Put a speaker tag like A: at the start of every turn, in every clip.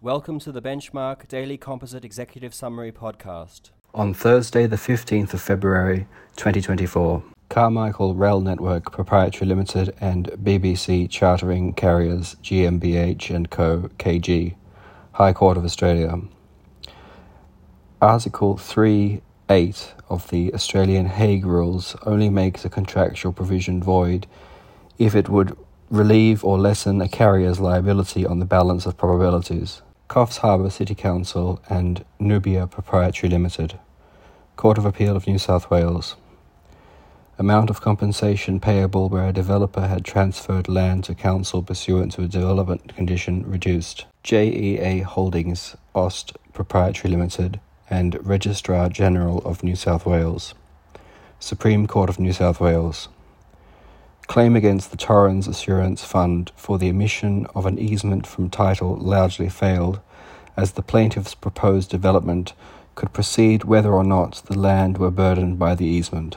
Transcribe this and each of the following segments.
A: Welcome to the Benchmark Daily Composite Executive Summary Podcast.
B: On Thursday, the 15th of February 2024, Carmichael Rail Network Proprietary Limited and BBC Chartering Carriers GmbH and Co. KG, High Court of Australia. Article 3.8 of the Australian Hague Rules only makes a contractual provision void if it would relieve or lessen a carrier's liability on the balance of probabilities. Coffs Harbour City Council and Nubia Proprietary Limited. Court of Appeal of New South Wales. Amount of compensation payable where a developer had transferred land to council pursuant to a development condition reduced. JEA Holdings, Aust Proprietary Limited, and Registrar General of New South Wales. Supreme Court of New South Wales. Claim against the Torrens Assurance Fund for the emission of an easement from title largely failed, as the plaintiff's proposed development could proceed whether or not the land were burdened by the easement.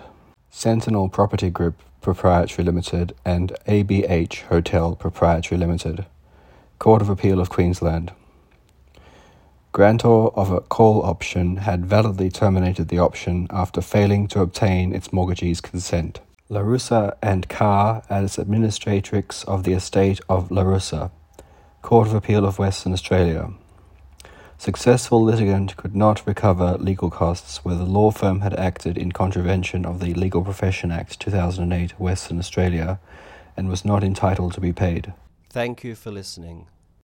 B: Sentinel Property Group Proprietary Limited and ABH Hotel Proprietary Limited. Court of Appeal of Queensland. Grantor of a call option had validly terminated the option after failing to obtain its mortgagee's consent. Larussa and Carr as administratrix of the estate of Larussa, Court of Appeal of Western Australia. Successful litigant could not recover legal costs where the law firm had acted in contravention of the Legal Profession Act 2008 Western Australia and was not entitled to be paid.
A: Thank you for listening.